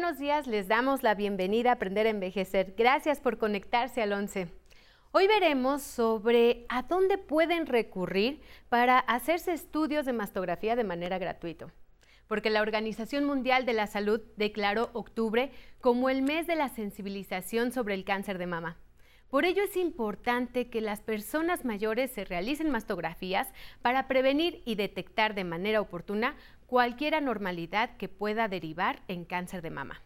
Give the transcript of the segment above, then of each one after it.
Buenos días, les damos la bienvenida a Aprender a Envejecer. Gracias por conectarse al 11. Hoy veremos sobre a dónde pueden recurrir para hacerse estudios de mastografía de manera gratuita. Porque la Organización Mundial de la Salud declaró octubre como el mes de la sensibilización sobre el cáncer de mama. Por ello es importante que las personas mayores se realicen mastografías para prevenir y detectar de manera oportuna cualquier anormalidad que pueda derivar en cáncer de mama.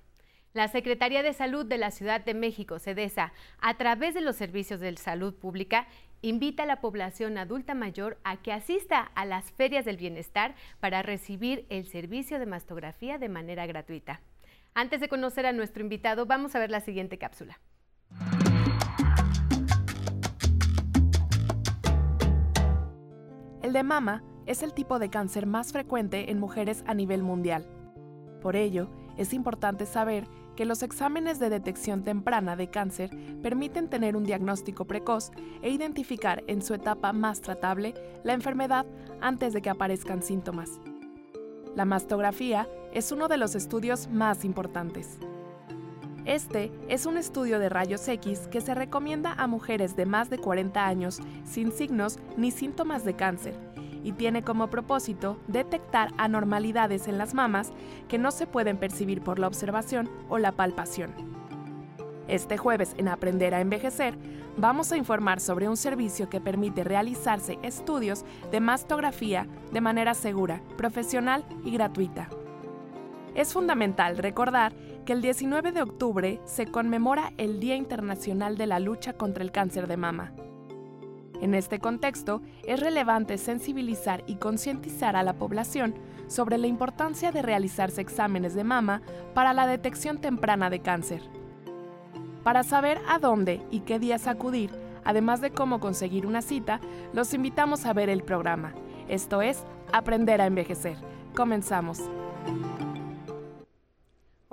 La Secretaría de Salud de la Ciudad de México, SEDESA, a través de los servicios de salud pública, invita a la población adulta mayor a que asista a las ferias del bienestar para recibir el servicio de mastografía de manera gratuita. Antes de conocer a nuestro invitado, vamos a ver la siguiente cápsula. El de mama es el tipo de cáncer más frecuente en mujeres a nivel mundial. Por ello, es importante saber que los exámenes de detección temprana de cáncer permiten tener un diagnóstico precoz e identificar en su etapa más tratable la enfermedad antes de que aparezcan síntomas. La mastografía es uno de los estudios más importantes. Este es un estudio de rayos X que se recomienda a mujeres de más de 40 años sin signos ni síntomas de cáncer y tiene como propósito detectar anormalidades en las mamas que no se pueden percibir por la observación o la palpación. Este jueves en Aprender a Envejecer vamos a informar sobre un servicio que permite realizarse estudios de mastografía de manera segura, profesional y gratuita. Es fundamental recordar que el 19 de octubre se conmemora el Día Internacional de la Lucha contra el Cáncer de Mama. En este contexto, es relevante sensibilizar y concientizar a la población sobre la importancia de realizarse exámenes de mama para la detección temprana de cáncer. Para saber a dónde y qué días acudir, además de cómo conseguir una cita, los invitamos a ver el programa. Esto es Aprender a Envejecer. Comenzamos.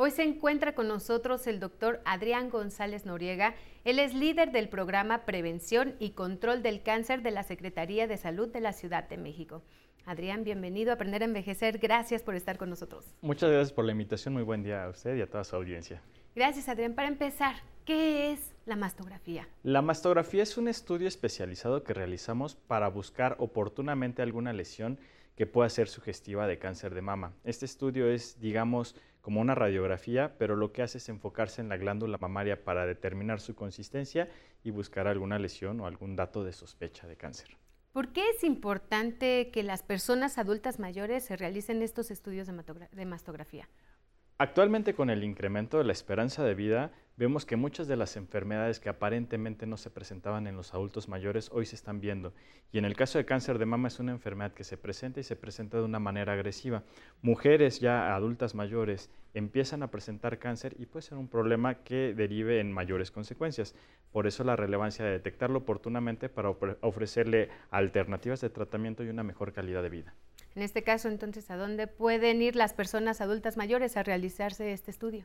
Hoy se encuentra con nosotros el doctor Adrián González Noriega. Él es líder del programa Prevención y Control del Cáncer de la Secretaría de Salud de la Ciudad de México. Adrián, bienvenido a Aprender a Envejecer. Gracias por estar con nosotros. Muchas gracias por la invitación. Muy buen día a usted y a toda su audiencia. Gracias, Adrián. Para empezar, ¿qué es la mastografía? La mastografía es un estudio especializado que realizamos para buscar oportunamente alguna lesión que pueda ser sugestiva de cáncer de mama. Este estudio es, digamos, como una radiografía, pero lo que hace es enfocarse en la glándula mamaria para determinar su consistencia y buscar alguna lesión o algún dato de sospecha de cáncer. ¿Por qué es importante que las personas adultas mayores se realicen estos estudios de mastografía? Actualmente con el incremento de la esperanza de vida, vemos que muchas de las enfermedades que aparentemente no se presentaban en los adultos mayores hoy se están viendo. Y en el caso de cáncer de mama es una enfermedad que se presenta y se presenta de una manera agresiva. Mujeres ya adultas mayores empiezan a presentar cáncer y puede ser un problema que derive en mayores consecuencias. Por eso la relevancia de detectarlo oportunamente para ofrecerle alternativas de tratamiento y una mejor calidad de vida. En este caso, entonces, ¿a dónde pueden ir las personas adultas mayores a realizarse este estudio?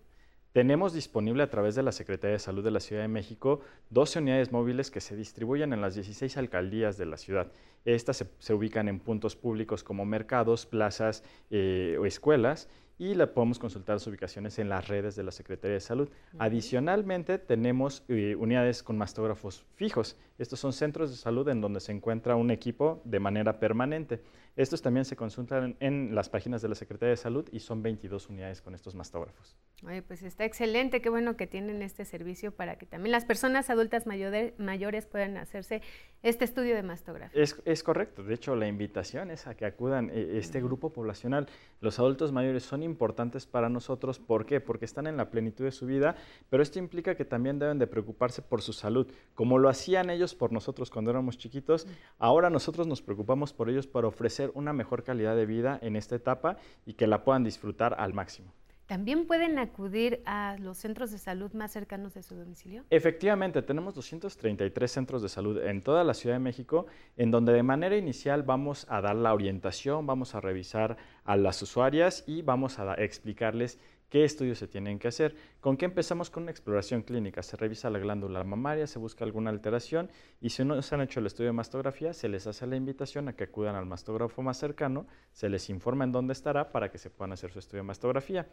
Tenemos disponible a través de la Secretaría de Salud de la Ciudad de México 12 unidades móviles que se distribuyen en las 16 alcaldías de la ciudad. Estas se, ubican en puntos públicos como mercados, plazas eh, o escuelas y la podemos consultar sus ubicaciones en las redes de la Secretaría de Salud. Adicionalmente, tenemos eh, unidades con mastógrafos fijos. Estos son centros de salud en donde se encuentra un equipo de manera permanente. Estos también se consultan en las páginas de la Secretaría de Salud y son 22 unidades con estos mastógrafos. Oye, pues está excelente, qué bueno que tienen este servicio para que también las personas adultas mayores puedan hacerse este estudio de mastografía. Es, correcto, de hecho la invitación es a que acudan eh, este grupo poblacional. Los adultos mayores son importantes para nosotros, ¿por qué? Porque están en la plenitud de su vida, pero esto implica que también deben de preocuparse por su salud, como lo hacían ellos por nosotros cuando éramos chiquitos, ahora nosotros nos preocupamos por ellos para ofrecer una mejor calidad de vida en esta etapa y que la puedan disfrutar al máximo. ¿También pueden acudir a los centros de salud más cercanos de su domicilio? Efectivamente, tenemos 233 centros de salud en toda la Ciudad de México, en donde de manera inicial vamos a dar la orientación, vamos a revisar a las usuarias y vamos a explicarles qué estudios se tienen que hacer. ¿Con qué empezamos? Con una exploración clínica. Se revisa la glándula mamaria, se busca alguna alteración y si no se han hecho el estudio de mastografía, se les hace la invitación a que acudan al mastógrafo más cercano, se les informa en dónde estará para que se puedan hacer su estudio de mastografía.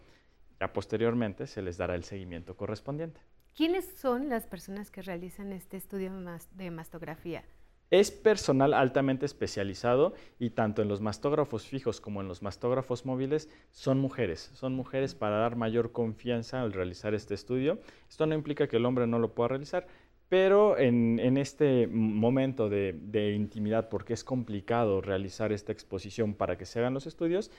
Ya posteriormente se les dará el seguimiento correspondiente. ¿Quiénes son las personas que realizan este estudio de mastografía? Es personal altamente especializado y tanto en los mastógrafos fijos como en los mastógrafos móviles son mujeres. Son mujeres para dar mayor confianza al realizar este estudio. Esto no implica que el hombre no lo pueda realizar, pero en, este momento de, intimidad, porque es complicado realizar esta exposición para que se hagan los estudios,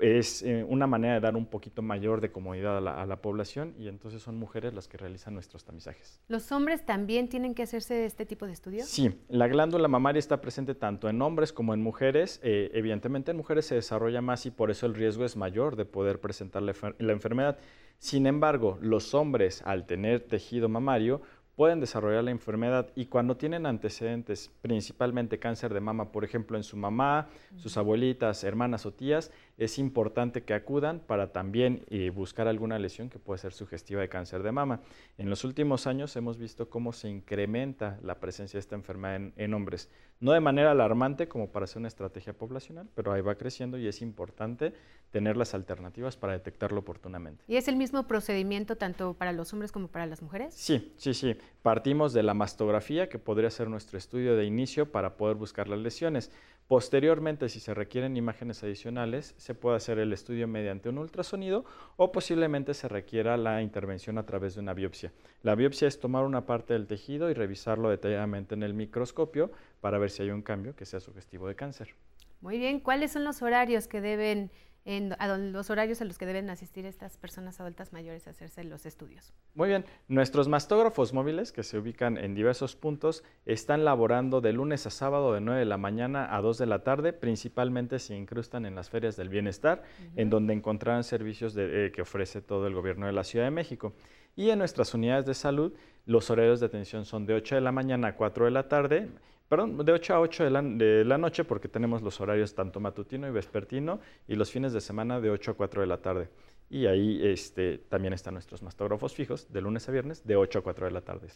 es eh, una manera de dar un poquito mayor de comodidad a la, población y entonces son mujeres las que realizan nuestros tamizajes. ¿Los hombres también tienen que hacerse este tipo de estudios? Sí, la glándula mamaria está presente tanto en hombres como en mujeres. Eh, evidentemente en mujeres se desarrolla más y por eso el riesgo es mayor de poder presentar la enfermedad. Sin embargo, los hombres al tener tejido mamario pueden desarrollar la enfermedad y cuando tienen antecedentes, principalmente cáncer de mama, por ejemplo, en su mamá, sus abuelitas, hermanas o tías, es importante que acudan para también eh, buscar alguna lesión que puede ser sugestiva de cáncer de mama. En los últimos años hemos visto cómo se incrementa la presencia de esta enfermedad en, hombres, no de manera alarmante como para hacer una estrategia poblacional, pero ahí va creciendo y es importante tener las alternativas para detectarlo oportunamente. ¿Y es el mismo procedimiento tanto para los hombres como para las mujeres? Sí, sí, sí. Partimos de la mastografía, que podría ser nuestro estudio de inicio para poder buscar las lesiones. Posteriormente, si se requieren imágenes adicionales, se puede hacer el estudio mediante un ultrasonido o posiblemente se requiera la intervención a través de una biopsia. La biopsia es tomar una parte del tejido y revisarlo detalladamente en el microscopio para ver si hay un cambio que sea sugestivo de cáncer. Muy bien, ¿cuáles son los horarios que deben en, los horarios a los que deben asistir estas personas adultas mayores a hacerse los estudios. Muy bien, nuestros mastógrafos móviles que se ubican en diversos puntos están laborando de lunes a sábado de 9 de la mañana a 2 de la tarde, principalmente se incrustan en las ferias del bienestar, en donde encontrarán servicios eh, que ofrece todo el gobierno de la Ciudad de México. Y en nuestras unidades de salud, los horarios de atención son de 8 de la mañana a 4 de la tarde, perdón, de 8 a 8 de la, noche porque tenemos los horarios tanto matutino y vespertino y los fines de semana de 8 a 4 de la tarde. Y ahí este, también están nuestros mastógrafos fijos de lunes a viernes de 8 a 4 de la tarde.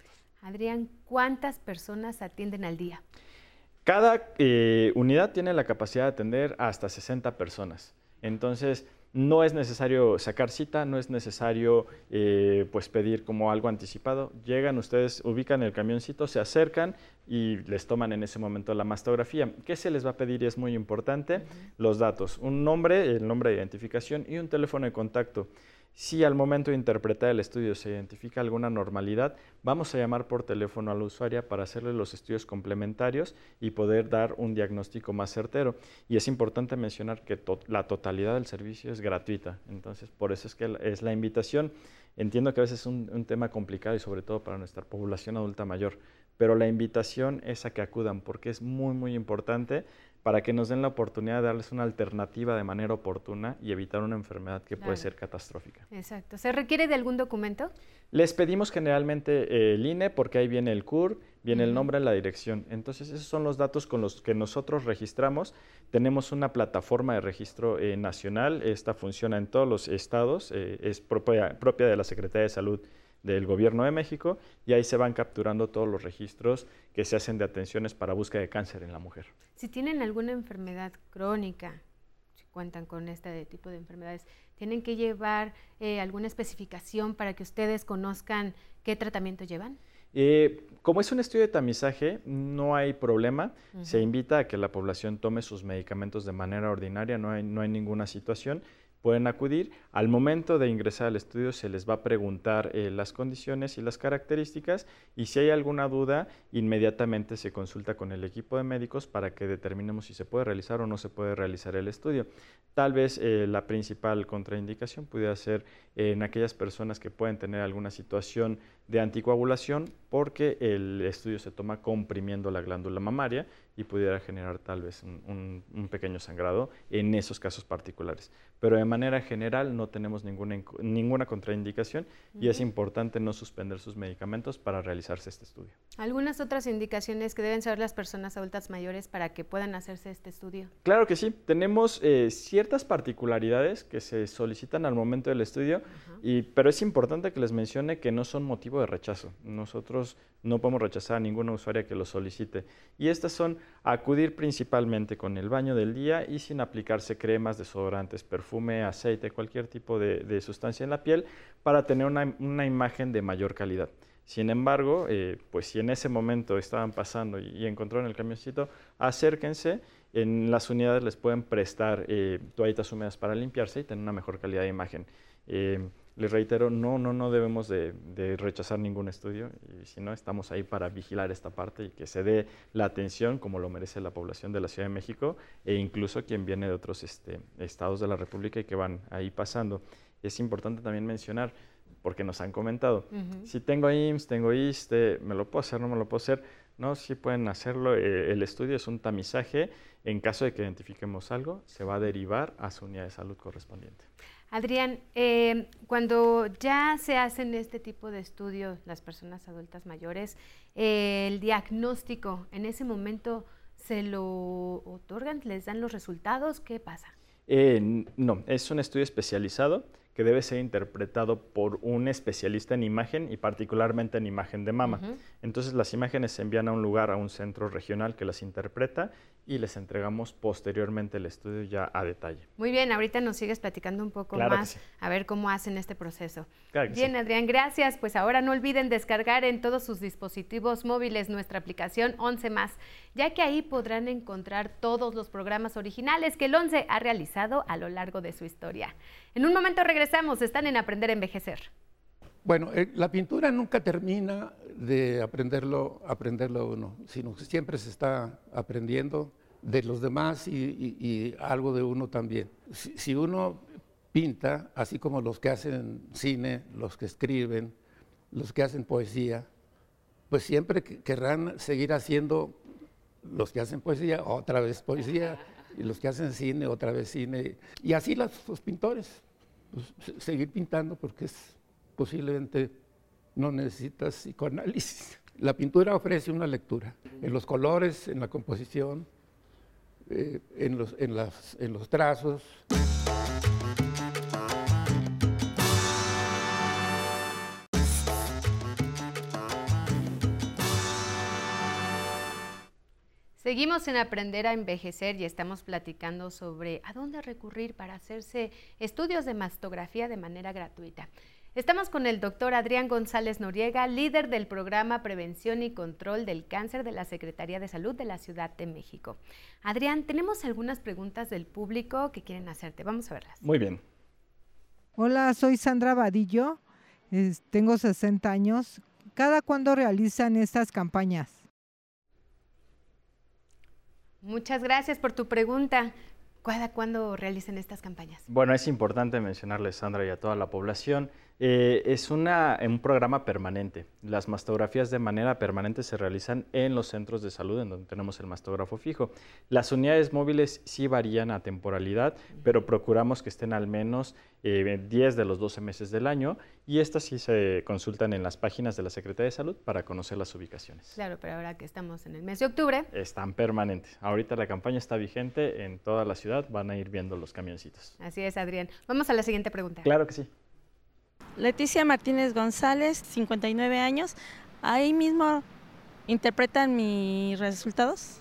Adrián, ¿cuántas personas atienden al día? Cada eh, unidad tiene la capacidad de atender hasta 60 personas. Entonces, no es necesario sacar cita, no es necesario eh, pues pedir como algo anticipado. Llegan ustedes, ubican el camioncito, se acercan y les toman en ese momento la mastografía. ¿Qué se les va a pedir? Y es muy importante, los datos, un nombre, el nombre de identificación y un teléfono de contacto. Si al momento de interpretar el estudio se identifica alguna normalidad, vamos a llamar por teléfono a la usuaria para hacerle los estudios complementarios y poder dar un diagnóstico más certero. Y es importante mencionar que la totalidad del servicio es gratuita. Entonces, por eso es que es la invitación. Entiendo que a veces es un tema complicado y sobre todo para nuestra población adulta mayor, pero la invitación es a que acudan porque es muy, muy importante para que nos den la oportunidad de darles una alternativa de manera oportuna y evitar una enfermedad que puede ser catastrófica. Exacto. ¿Se requiere de algún documento? Les pedimos generalmente eh, el INE porque ahí viene el CUR, viene el nombre, la dirección. Entonces, esos son los datos con los que nosotros registramos. Tenemos una plataforma de registro eh, nacional. Esta funciona en todos los estados. Eh, es propia, propia de la Secretaría de Salud del Gobierno de México y ahí se van capturando todos los registros que se hacen de atenciones para búsqueda de cáncer en la mujer. Si tienen alguna enfermedad crónica, si cuentan con este tipo de enfermedades, ¿tienen que llevar eh, alguna especificación para que ustedes conozcan qué tratamiento llevan? Eh, como es un estudio de tamizaje, no hay problema. Se invita a que la población tome sus medicamentos de manera ordinaria, no hay, no hay ninguna situación pueden acudir. Al momento de ingresar al estudio se les va a preguntar eh, las condiciones y las características y si hay alguna duda, inmediatamente se consulta con el equipo de médicos para que determinemos si se puede realizar o no se puede realizar el estudio. Tal vez eh, la principal contraindicación pudiera ser en aquellas personas que pueden tener alguna situación de anticoagulación porque el estudio se toma comprimiendo la glándula mamaria y pudiera generar tal vez un, pequeño sangrado en esos casos particulares. Pero de manera general no tenemos ninguna, ninguna contraindicación y es importante no suspender sus medicamentos para realizarse este estudio. ¿Algunas otras indicaciones que deben saber las personas adultas mayores para que puedan hacerse este estudio? Claro que sí. Tenemos eh, ciertas particularidades que se solicitan al momento del estudio, y, pero es importante que les mencione que no son motivo de rechazo. Nosotros no podemos rechazar a ninguna usuaria que lo solicite. Y estas son acudir principalmente con el baño del día y sin aplicarse cremas, desodorantes, aceite, cualquier tipo de, sustancia en la piel para tener una, imagen de mayor calidad. Sin embargo, eh, pues si en ese momento estaban pasando y, encontraron el camioncito, acérquense. En las unidades les pueden prestar eh, toallitas húmedas para limpiarse y tener una mejor calidad de imagen. Eh, les reitero, no, no, no debemos de, rechazar ningún estudio y si no, estamos ahí para vigilar esta parte y que se dé la atención como lo merece la población de la Ciudad de México e incluso quien viene de otros este, estados de la República y que van ahí pasando. Es importante también mencionar, porque nos han comentado, si tengo IMSS, tengo ISTE, ¿me lo puedo hacer, no me lo puedo hacer? No, sí pueden hacerlo. Eh, el estudio es un tamizaje. En caso de que identifiquemos algo, se va a derivar a su unidad de salud correspondiente. Adrián, eh, cuando ya se hacen este tipo de estudios las personas adultas mayores, eh, el diagnóstico, en ese momento se lo otorgan, les dan los resultados, ¿qué pasa? Eh, no, es un estudio especializado que debe ser interpretado por un especialista en imagen y particularmente en imagen de mama. Entonces las imágenes se envían a un lugar, a un centro regional que las interpreta y les entregamos posteriormente el estudio ya a detalle. Muy bien, ahorita nos sigues platicando un poco más a ver cómo hacen este proceso. bien, Adrián, gracias. Pues ahora no olviden descargar en todos sus dispositivos móviles nuestra aplicación 11 más, ya que ahí podrán encontrar todos los programas originales que el 11 ha realizado a lo largo de su historia. En un momento regresamos, están en Aprender a Envejecer. Bueno, eh, la pintura nunca termina de aprenderlo, aprenderlo uno, sino que siempre se está aprendiendo de los demás y, algo de uno también. Si, uno pinta, así como los que hacen cine, los que escriben, los que hacen poesía, pues siempre querrán seguir haciendo los que hacen poesía, otra vez poesía, y los que hacen cine, otra vez cine. Y así los pintores, pues, seguir pintando porque es posiblemente no necesitas psicoanálisis. La pintura ofrece una lectura en los colores, en la composición, eh, en, los, en, las, en los trazos. Seguimos en Aprender a Envejecer y estamos platicando sobre a dónde recurrir para hacerse estudios de mastografía de manera gratuita. Estamos con el doctor Adrián González Noriega, líder del programa Prevención y Control del Cáncer de la Secretaría de Salud de la Ciudad de México. Adrián, tenemos algunas preguntas del público que quieren hacerte. Vamos a verlas. Muy bien. Hola, soy Sandra Vadillo, tengo 60 años. ¿Cada cuándo realizan estas campañas? Muchas gracias por tu pregunta. ¿Cada cuándo realizan estas campañas? Bueno, es importante mencionarle, Sandra, y a toda la población eh, es una, un programa permanente. Las mastografías de manera permanente se realizan en los centros de salud, en donde tenemos el mastógrafo fijo. Las unidades móviles sí varían a temporalidad, pero procuramos que estén al menos 10 eh, de los 12 meses del año y estas sí se consultan en las páginas de la Secretaría de Salud para conocer las ubicaciones. Claro, pero ahora que estamos en el mes de octubre. Están permanentes. Ahorita la campaña está vigente en toda la ciudad, van a ir viendo los camioncitos. Así es, Adrián. Vamos a la siguiente pregunta. Claro que sí. Leticia Martínez González, 59 años. Ahí mismo interpretan mis resultados.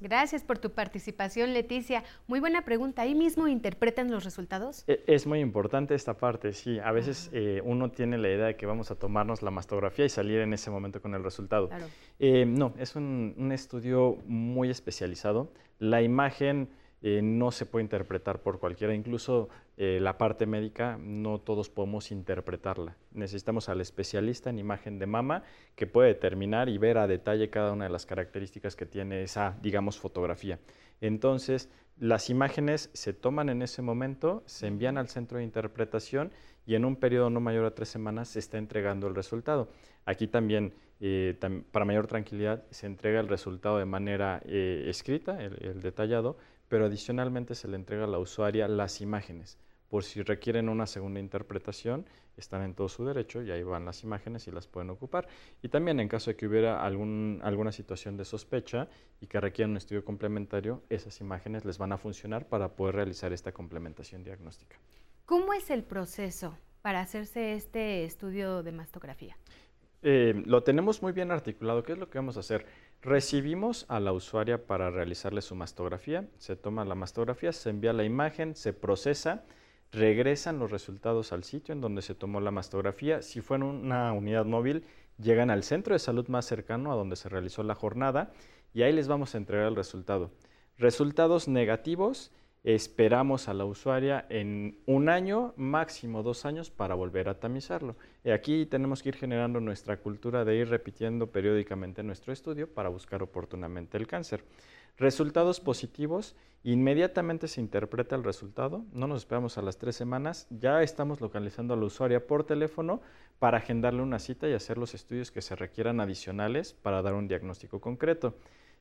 Gracias por tu participación, Leticia. Muy buena pregunta. ¿Ahí mismo interpretan los resultados? E, es muy importante esta parte, sí. A veces eh, uno tiene la idea de que vamos a tomarnos la mastografía y salir en ese momento con el resultado. Eh, no, es un estudio muy especializado. La imagen eh, no se puede interpretar por cualquiera, incluso eh, la parte médica no todos podemos interpretarla. Necesitamos al especialista en imagen de mama que puede determinar y ver a detalle cada una de las características que tiene esa, digamos, fotografía. Entonces, las imágenes se toman en ese momento, se envían al centro de interpretación y en un periodo no mayor a tres semanas se está entregando el resultado. Aquí también, eh, para mayor tranquilidad, se entrega el resultado de manera escrita, el detallado, pero adicionalmente se le entrega a la usuaria las imágenes. Por si requieren una segunda interpretación, están en todo su derecho y ahí van las imágenes y las pueden ocupar. Y también en caso de que hubiera algún, alguna situación de sospecha y que requieran un estudio complementario, esas imágenes les van a funcionar para poder realizar esta complementación diagnóstica. ¿Cómo es el proceso para hacerse este estudio de mastografía? Eh, lo tenemos muy bien articulado. ¿Qué es lo que vamos a hacer? Recibimos a la usuaria para realizarle su mastografía, se toma la mastografía, se envía la imagen, se procesa, regresan los resultados al sitio en donde se tomó la mastografía. Si fue en una unidad móvil, llegan al centro de salud más cercano a donde se realizó la jornada y ahí les vamos a entregar el resultado. Resultados negativos, esperamos a la usuaria en un año, máximo dos años, para volver a tamizarlo. Y aquí tenemos que ir generando nuestra cultura de ir repitiendo periódicamente nuestro estudio para buscar oportunamente el cáncer. Resultados positivos, inmediatamente se interpreta el resultado, no nos esperamos a las tres semanas, ya estamos localizando a la usuaria por teléfono para agendarle una cita y hacer los estudios que se requieran adicionales para dar un diagnóstico concreto.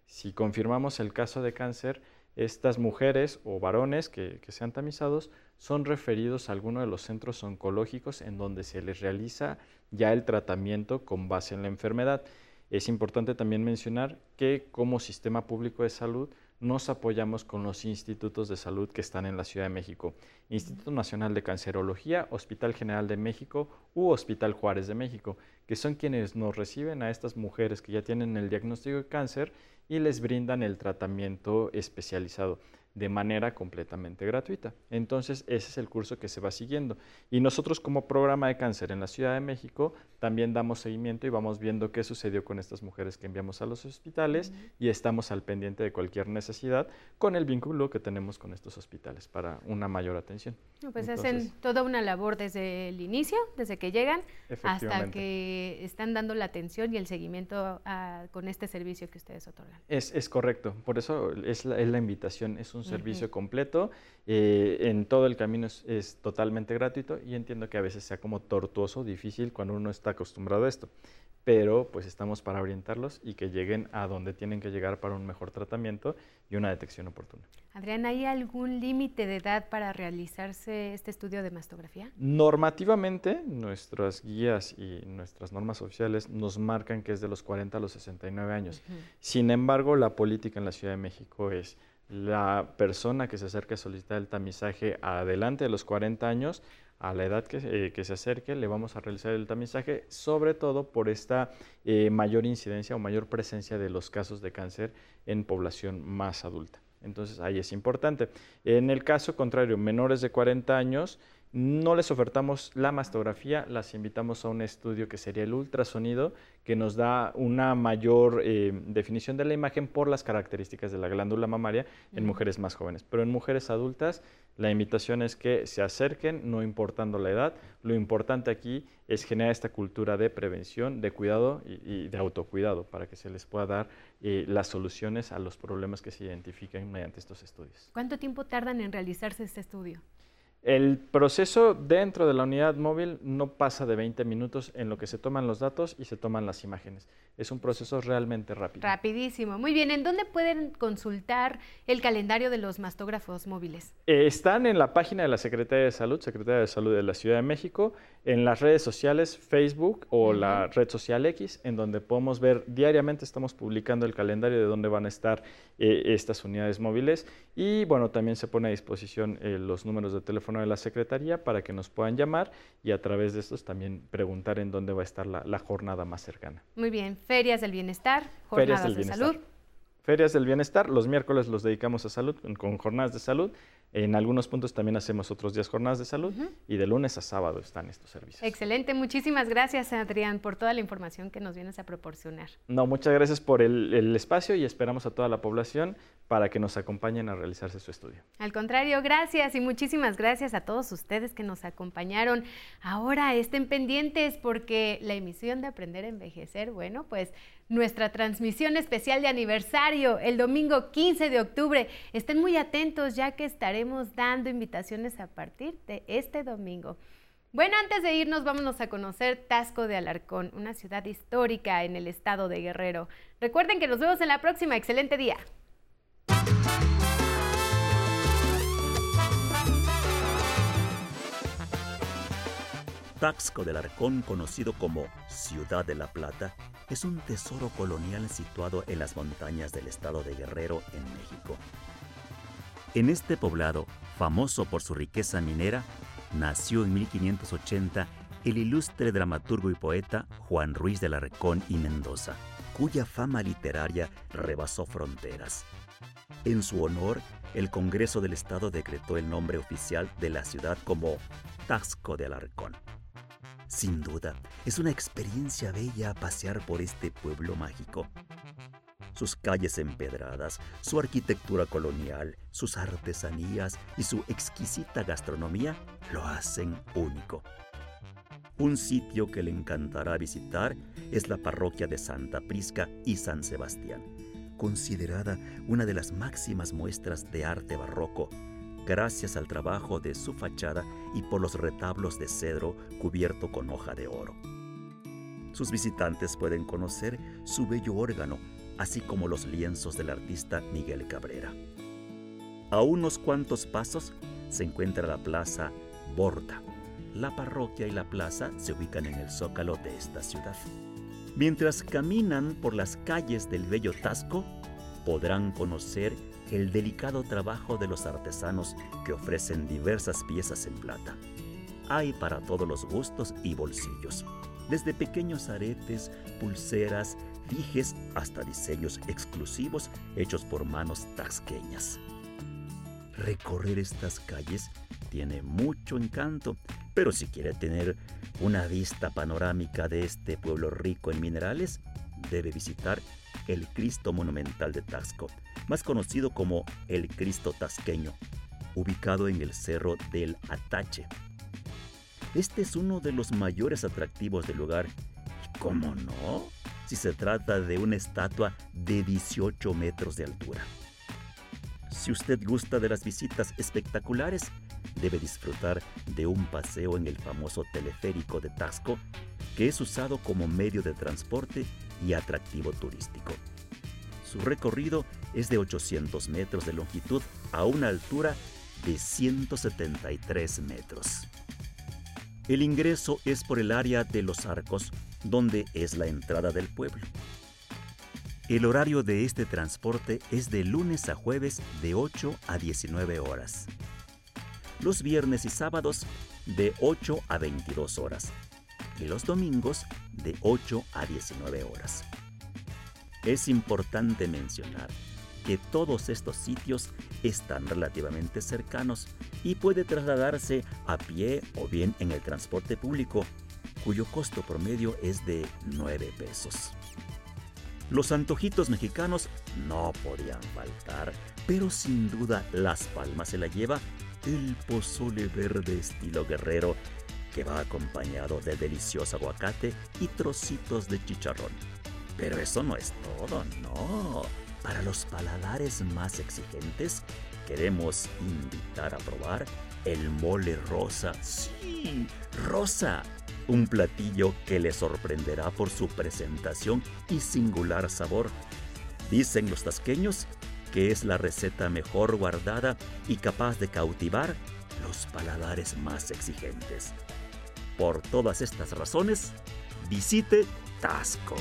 Si confirmamos el caso de cáncer, estas mujeres o varones que, sean tamizados son referidos a alguno de los centros oncológicos en donde se les realiza ya el tratamiento con base en la enfermedad. Es importante también mencionar que como sistema público de salud nos apoyamos con los institutos de salud que están en la Ciudad de México. Instituto Nacional de Cancerología, Hospital General de México u Hospital Juárez de México, que son quienes nos reciben a estas mujeres que ya tienen el diagnóstico de cáncer y les brindan el tratamiento especializado de manera completamente gratuita. Entonces, ese es el curso que se va siguiendo. Y nosotros como programa de cáncer en la Ciudad de México también damos seguimiento y vamos viendo qué sucedió con estas mujeres que enviamos a los hospitales y estamos al pendiente de cualquier necesidad con el vínculo que tenemos con estos hospitales para una mayor atención. pues hacen toda una labor desde el inicio, desde que llegan, hasta que están dando la atención y el seguimiento con este servicio que ustedes otorgan. Es, es correcto, por eso es la, es la invitación, es un servicio completo. Eh, en todo el camino es, totalmente gratuito y entiendo que a veces sea como tortuoso, difícil cuando uno está acostumbrado a esto. Pero pues estamos para orientarlos y que lleguen a donde tienen que llegar para un mejor tratamiento y una detección oportuna. Adrián, ¿hay algún límite de edad para realizarse este estudio de mastografía? Normativamente, nuestras guías y nuestras normas oficiales nos marcan que es de los 40 a los 69 años. Sin embargo, la política en la Ciudad de México es la persona que se acerque a solicitar el tamizaje adelante de los 40 años, a la edad que, eh, se acerque, le vamos a realizar el tamizaje, sobre todo por esta eh, mayor incidencia o mayor presencia de los casos de cáncer en población más adulta. Entonces ahí es importante. En el caso contrario, menores de 40 años, no les ofertamos la mastografía, las invitamos a un estudio que sería el ultrasonido, que nos da una mayor eh, definición de la imagen por las características de la glándula mamaria en mujeres más jóvenes. Pero en mujeres adultas, la invitación es que se acerquen, no importando la edad. Lo importante aquí es generar esta cultura de prevención, de cuidado y, de autocuidado para que se les pueda dar eh, las soluciones a los problemas que se identifican mediante estos estudios. ¿Cuánto tiempo tardan en realizarse este estudio? El proceso dentro de la unidad móvil no pasa de 20 minutos en lo que se toman los datos y se toman las imágenes. Es un proceso realmente rápido. Rapidísimo. Muy bien. ¿En dónde pueden consultar el calendario de los mastógrafos móviles? Eh, están en la página de la Secretaría de Salud, Secretaría de Salud de la Ciudad de México, en las redes sociales Facebook o la red social X, en donde podemos ver diariamente, estamos publicando el calendario de dónde van a estar eh, estas unidades móviles. Y bueno, también se pone a disposición eh, los números de teléfono de la Secretaría para que nos puedan llamar y a través de estos también preguntar en dónde va a estar la, jornada más cercana. Muy bien, ferias del bienestar, jornadas de salud. Ferias del bienestar, los miércoles los dedicamos a salud con jornadas de salud en algunos puntos también hacemos otros días jornadas de salud y de lunes a sábado están estos servicios. Excelente, muchísimas gracias Adrián por toda la información que nos vienes a proporcionar. No, muchas gracias por el, el espacio y esperamos a toda la población para que nos acompañen a realizarse su estudio. Al contrario, gracias y muchísimas gracias a todos ustedes que nos acompañaron. Ahora estén pendientes porque la emisión de Aprender a Envejecer, bueno, pues nuestra transmisión especial de aniversario el domingo 15 de octubre. Estén muy atentos ya que estaremos dando invitaciones a partir de este domingo. Bueno, antes de irnos, vámonos a conocer Tasco de Alarcón, una ciudad histórica en el estado de Guerrero. Recuerden que nos vemos en la próxima. Excelente día. Taxco del Arcón, conocido como Ciudad de la Plata, es un tesoro colonial situado en las montañas del estado de Guerrero, en México. En este poblado, famoso por su riqueza minera, nació en 1580 el ilustre dramaturgo y poeta Juan Ruiz del Arcón y Mendoza. cuya fama literaria rebasó fronteras. En su honor, el Congreso del Estado decretó el nombre oficial de la ciudad como Taxco de Alarcón. Sin duda, es una experiencia bella pasear por este pueblo mágico. Sus calles empedradas, su arquitectura colonial, sus artesanías y su exquisita gastronomía lo hacen único. Un sitio que le encantará visitar es la parroquia de Santa Prisca y San Sebastián, considerada una de las máximas muestras de arte barroco gracias al trabajo de su fachada y por los retablos de cedro cubierto con hoja de oro. Sus visitantes pueden conocer su bello órgano, así como los lienzos del artista Miguel Cabrera. A unos cuantos pasos se encuentra la plaza Borda. La parroquia y la plaza se ubican en el zócalo de esta ciudad. Mientras caminan por las calles del bello Tasco, podrán conocer el delicado trabajo de los artesanos que ofrecen diversas piezas en plata. Hay para todos los gustos y bolsillos, desde pequeños aretes, pulseras, dijes hasta diseños exclusivos hechos por manos tasqueñas. Recorrer estas calles tiene mucho encanto, pero si quiere tener una vista panorámica de este pueblo rico en minerales, debe visitar el Cristo Monumental de Taxco, más conocido como el Cristo Tasqueño, ubicado en el Cerro del Atache. Este es uno de los mayores atractivos del lugar. ¿Y cómo no? Si se trata de una estatua de 18 metros de altura. Si usted gusta de las visitas espectaculares, debe disfrutar de un paseo en el famoso teleférico de Taxco, que es usado como medio de transporte y atractivo turístico. Su recorrido es de 800 metros de longitud a una altura de 173 metros. El ingreso es por el área de los arcos, donde es la entrada del pueblo. El horario de este transporte es de lunes a jueves de 8 a 19 horas. Los viernes y sábados de 8 a 22 horas y los domingos de 8 a 19 horas. Es importante mencionar que todos estos sitios están relativamente cercanos y puede trasladarse a pie o bien en el transporte público, cuyo costo promedio es de 9 pesos. Los antojitos mexicanos no podían faltar, pero sin duda Las Palmas se la lleva el pozole verde estilo guerrero que va acompañado de delicioso aguacate y trocitos de chicharrón. Pero eso no es todo, no. Para los paladares más exigentes, queremos invitar a probar el mole rosa. Sí, rosa. Un platillo que le sorprenderá por su presentación y singular sabor. Dicen los tasqueños que es la receta mejor guardada y capaz de cautivar los paladares más exigentes. Por todas estas razones, visite Tasco.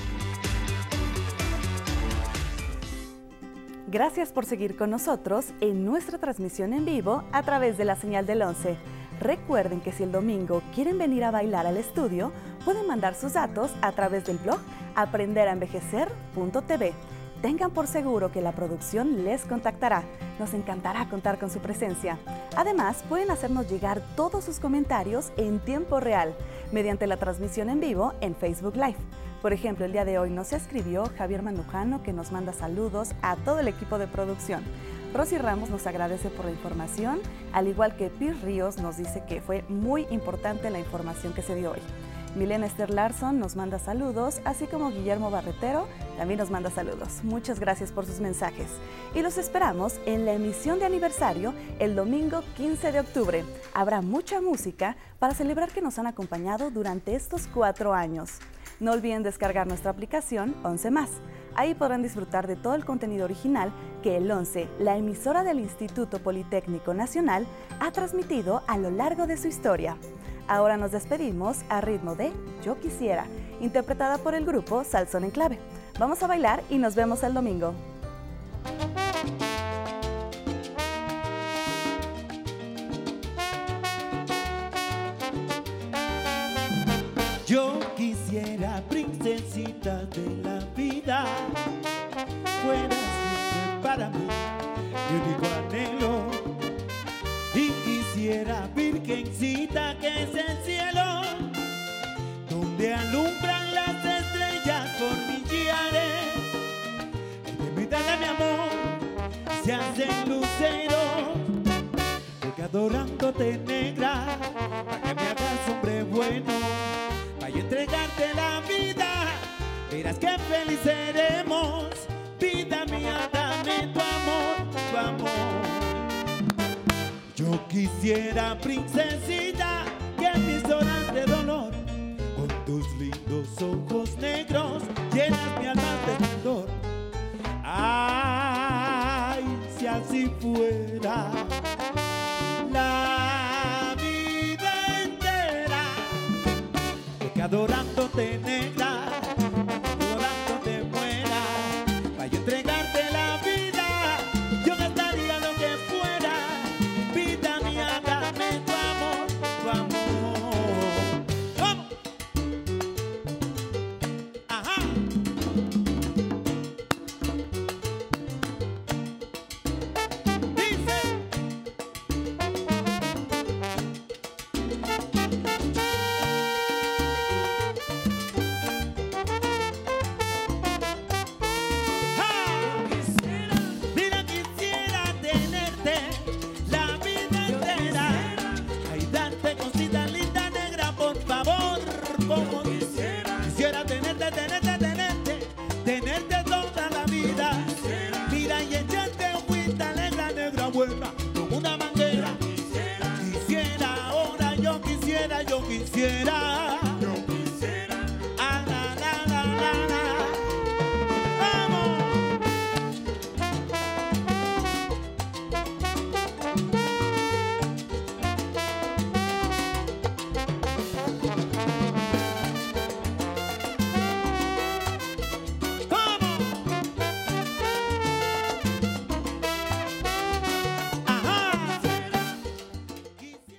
Gracias por seguir con nosotros en nuestra transmisión en vivo a través de la señal del 11. Recuerden que si el domingo quieren venir a bailar al estudio, pueden mandar sus datos a través del blog aprenderenvejecer.tv tengan por seguro que la producción les contactará. Nos encantará contar con su presencia. Además, pueden hacernos llegar todos sus comentarios en tiempo real mediante la transmisión en vivo en Facebook Live. Por ejemplo, el día de hoy nos escribió Javier Mandujano que nos manda saludos a todo el equipo de producción. Rosy Ramos nos agradece por la información, al igual que Pir Ríos nos dice que fue muy importante la información que se dio hoy. Milena Esther Larson nos manda saludos, así como Guillermo Barretero también nos manda saludos. Muchas gracias por sus mensajes. Y los esperamos en la emisión de aniversario el domingo 15 de octubre. Habrá mucha música para celebrar que nos han acompañado durante estos cuatro años. No olviden descargar nuestra aplicación 11 más. Ahí podrán disfrutar de todo el contenido original que el 11, la emisora del Instituto Politécnico Nacional, ha transmitido a lo largo de su historia. Ahora nos despedimos a ritmo de Yo Quisiera, interpretada por el grupo Salsón en Clave. Vamos a bailar y nos vemos el domingo. Yo quisiera, princesita de la vida, fueras para mí, virgencita que es el cielo, donde alumbran las estrellas por millares. De mitad de mi amor se hacen luceros, porque adorándote negra, para que me hagas hombre bueno, para entregarte la vida, verás que feliz seremos, vida mía, quisiera, princesita, que mis horas de dolor, con tus lindos ojos negros, llenas mi alma de esplendor. Ay, si así fuera